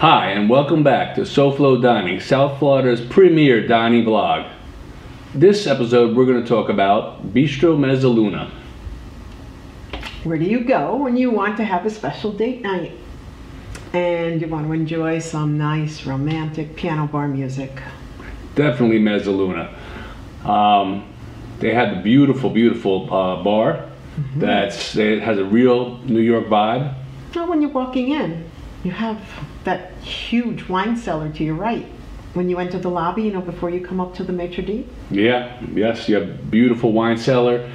Hi, and welcome back to SoFlo Dining, South Florida's premier dining vlog. This episode, we're going to talk about Bistro Mezzaluna. Where do you go when you want to have a special date night? And you want to enjoy some nice romantic piano bar music. Definitely Mezzaluna. Um, they have the beautiful, beautiful uh, bar that's it has a real New York vibe. Not when you're walking in, you have that huge wine cellar to your right. When you enter the lobby, you know, before you come up to the maitre d'. Yeah, yes, you have beautiful wine cellar.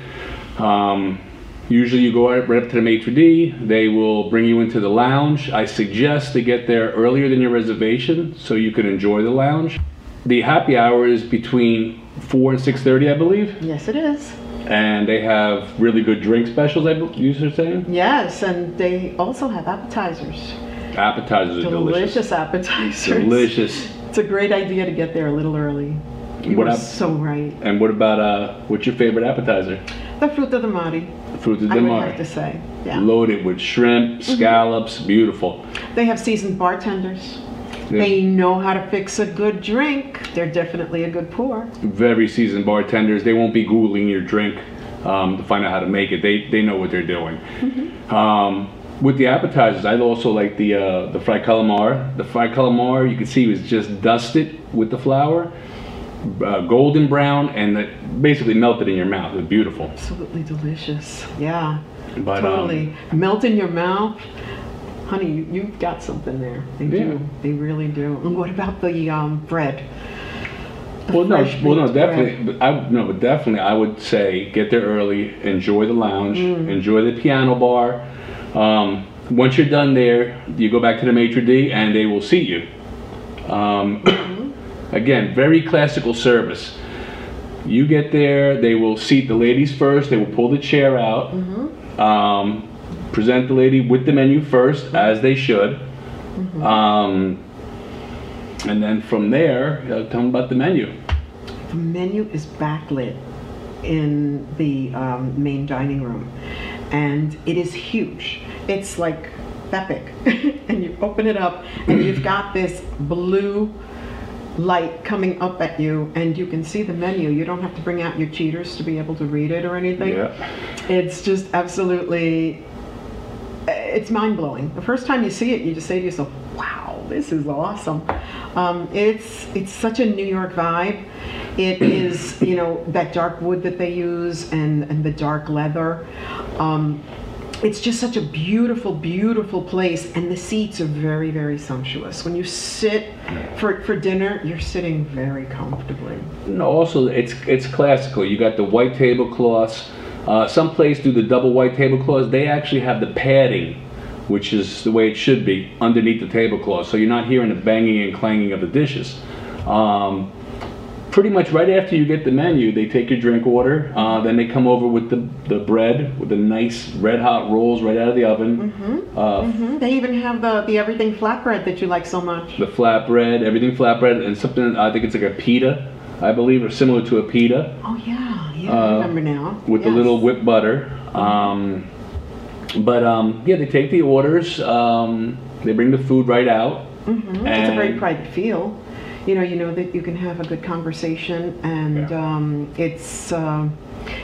Um, usually you go right up to the maitre d'. They will bring you into the lounge. I suggest to get there earlier than your reservation so you can enjoy the lounge. The happy hour is between 4 and 6.30, I believe. Yes, it is. And they have really good drink specials, I believe you were saying. Yes, and they also have appetizers. Appetizers are delicious. Delicious appetizers. Delicious. It's a great idea to get there a little early. You What are so right. And what about, uh, what's your favorite appetizer? The fruta de mari, Fruta I de would mar. have to say. Yeah. Loaded with shrimp, scallops, beautiful. They have seasoned bartenders. Yeah. They know how to fix a good drink. They're definitely a good pour. very seasoned bartenders. They won't be googling your drink um, to find out how to make it. They they know what they're doing. Um, with the appetizers, I also like the uh, the fried calamari. The fried calamari, you can see, was just dusted with the flour, uh, golden brown, and that basically melted in your mouth. It was beautiful. Absolutely delicious. Yeah, But, um, totally. Melt in your mouth. Honey, you, you've got something there. They Yeah. do. They really do. And what about the um, bread? The Well, no, well, no, bread. definitely. But I no, but definitely, I would say get there early, enjoy the lounge, Mm. enjoy the piano bar. Um, once you're done there, you go back to the maitre d' and they will seat you. Um, Mm-hmm. again, very classical service. You get there, they will seat the ladies first. They will pull the chair out, Mm-hmm. um, present the lady with the menu first, as they should. Mm-hmm. Um, and then from there, uh, tell them about the menu. The menu is backlit in the um, main dining room, and it is huge. It's like that big, and you open it up, and you've got this blue light coming up at you, and you can see the menu. You don't have to bring out your cheaters to be able to read it or anything. Yeah. It's just absolutely, it's mind blowing. The first time you see it, you just say to yourself, "Wow, this is awesome." Um, it's it's such a New York vibe. It is you know that dark wood that they use and and the dark leather. Um, it's just such a beautiful, beautiful place, and the seats are very, very sumptuous. When you sit for, for dinner, you're sitting very comfortably. No, also it's it's classical. You got the white tablecloths. Uh, some places do the double white tablecloths. They actually have the padding, which is the way it should be, underneath the tablecloth. So you're not hearing the banging and clanging of the dishes. Um, pretty much right after you get the menu, they take your drink order. Uh, then they come over with the, the bread, with the nice red hot rolls right out of the oven. Uh, Mhm. They even have the, the everything flatbread that you like so much. The flatbread, everything flatbread, and something, I think it's like a pita, I believe, or similar to a pita. Oh yeah, yeah, Uh, I remember now. with the little whipped butter. Um, but um, yeah, they take the orders. Um, they bring the food right out. Mhm. It's a very private feel. You know, you know that you can have a good conversation, and Yeah. um, it's um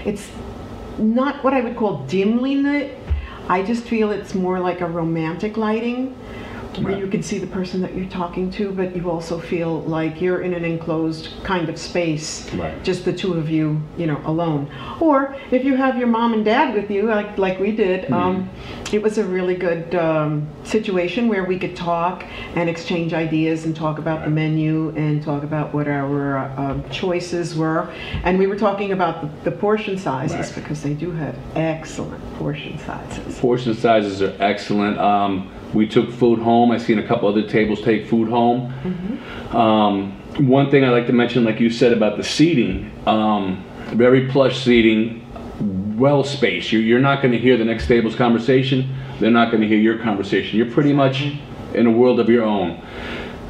it's not what I would call dimly lit. I just feel it's more like a romantic lighting, where you can see the person that you're talking to, but you also feel like you're in an enclosed kind of space, Right. just the two of you, you know, alone. Or if you have your mom and dad with you, like like we did, um, it was a really good um, situation where we could talk and exchange ideas and talk about the menu and talk about what our uh, um, choices were. And we were talking about the, the portion sizes Right. because they do have excellent portion sizes. Portion sizes are excellent. Um, we took food home. I've seen a couple other tables take food home. Um, one thing I like to mention, like you said about the seating, um, very plush seating, well spaced. You're, you're not going to hear the next table's conversation. They're not going to hear your conversation. You're pretty much in a world of your own.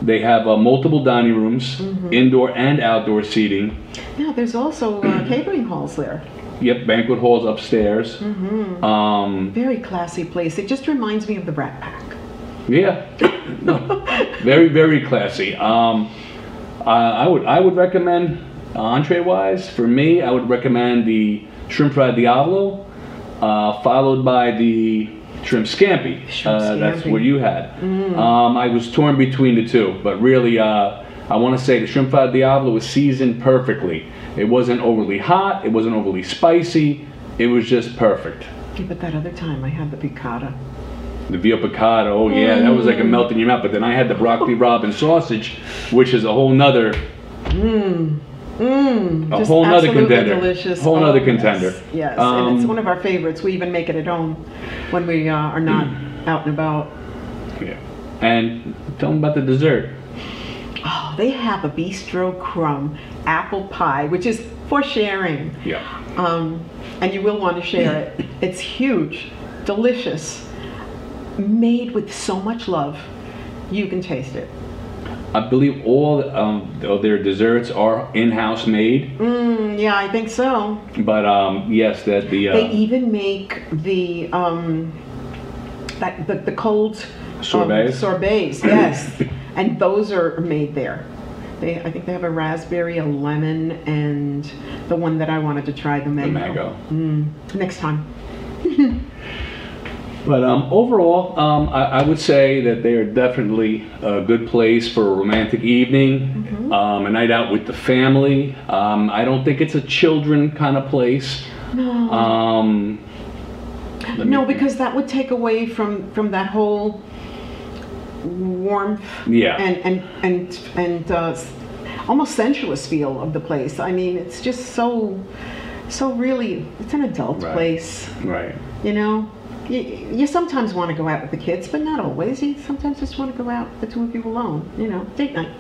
They have uh, multiple dining rooms, indoor and outdoor seating. Yeah, there's also uh, catering halls there. Yep, banquet halls upstairs. Um, Very classy place. It just reminds me of the Rat Pack. Yeah, no, very very classy. Um, I I would I would recommend entree wise for me. I would recommend the shrimp fra diablo, uh, followed by the shrimp scampi. Shrimp uh, That's. Mm. what you had. Um, I was torn between the two, but really, uh, I want to say the shrimp fra diablo was seasoned perfectly. It wasn't overly hot. It wasn't overly spicy. It was just perfect. Yeah, but that other time I had the piccata. The veal piccata, oh yeah, that was like a melt in your mouth. But then I had the broccoli rabe and sausage, which is a whole nother, Mmm. Mmm, a whole nother contender. delicious. Whole Oh, nother yes, contender. Yes, and it's Um, one of our favorites. We even make it at home when we uh, are not out and about. Yeah. And tell them about the dessert. Oh, they have a bistro crumb apple pie, which is for sharing. Yeah. Um, and you will want to share it. It's huge, delicious, made with so much love. You can taste it. I believe all um, of their desserts are in-house made, Mm, yeah, I think so. but um, yes, that the They uh, even make the um, that the, the cold um, Sorbets? sorbets, yes, and those are made there. They, I think they have a raspberry, a lemon, and the one that I wanted to try, the the mango. mango. Mm, next time. But um, overall, um, I, I would say that they are definitely a good place for a romantic evening, um, a night out with the family. Um, I don't think it's a children kind of place. No, Um, no, because that would take away from from that whole warmth Yeah. and and and and uh, almost sensuous feel of the place. I mean, it's just so so really it's an adult Right. place. right. You know, you, you sometimes want to go out with the kids, but not always. You sometimes just want to go out the two of you alone. You know, date night.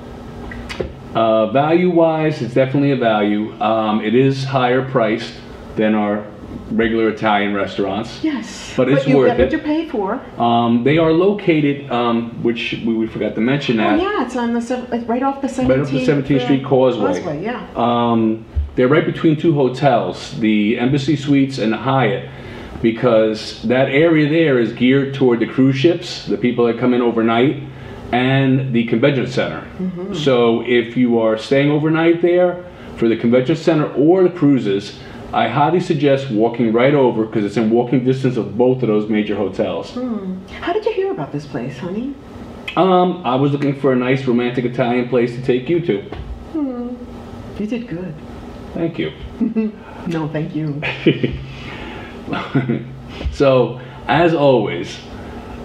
Uh, value wise, it's definitely a value. Um, it is higher priced than our regular Italian restaurants. Yes, But it's you worth get what it. you pay for. Um, they are located, um, which we, we forgot to mention that. Oh that. yeah, it's on the sev- right off the 17th, Right off the 17th Street uh, Causeway. Causeway, yeah. Um, they're right between two hotels, the Embassy Suites and the Hyatt, because that area there is geared toward the cruise ships, the people that come in overnight, and the convention center. Mm-hmm. So if you are staying overnight there for the convention center or the cruises, I highly suggest walking right over because it's in walking distance of both of those major hotels. Hmm. How did you hear about this place, honey? Um, I was looking for a nice romantic Italian place to take you to. Hmm. You did good. Thank you. No, thank you. so, as always,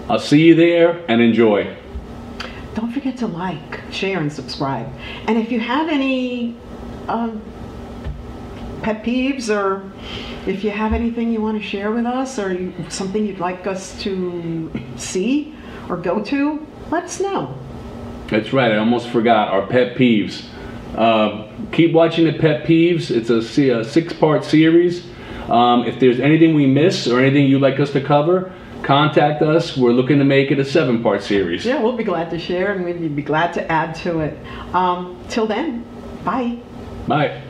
I'll see you there and enjoy. Don't forget to like, share, and subscribe. And if you have any um, pet peeves or if you have anything you want to share with us or you, something you'd like us to see or go to, let us know. That's right, I almost forgot our pet peeves. Uh, keep watching the pet peeves. It's a, a six part series. Um, if there's anything we miss or anything you'd like us to cover, contact us. We're looking to make it a seven part series. Yeah, we'll be glad to share and we'd be glad to add to it. Um, till then, bye. Bye.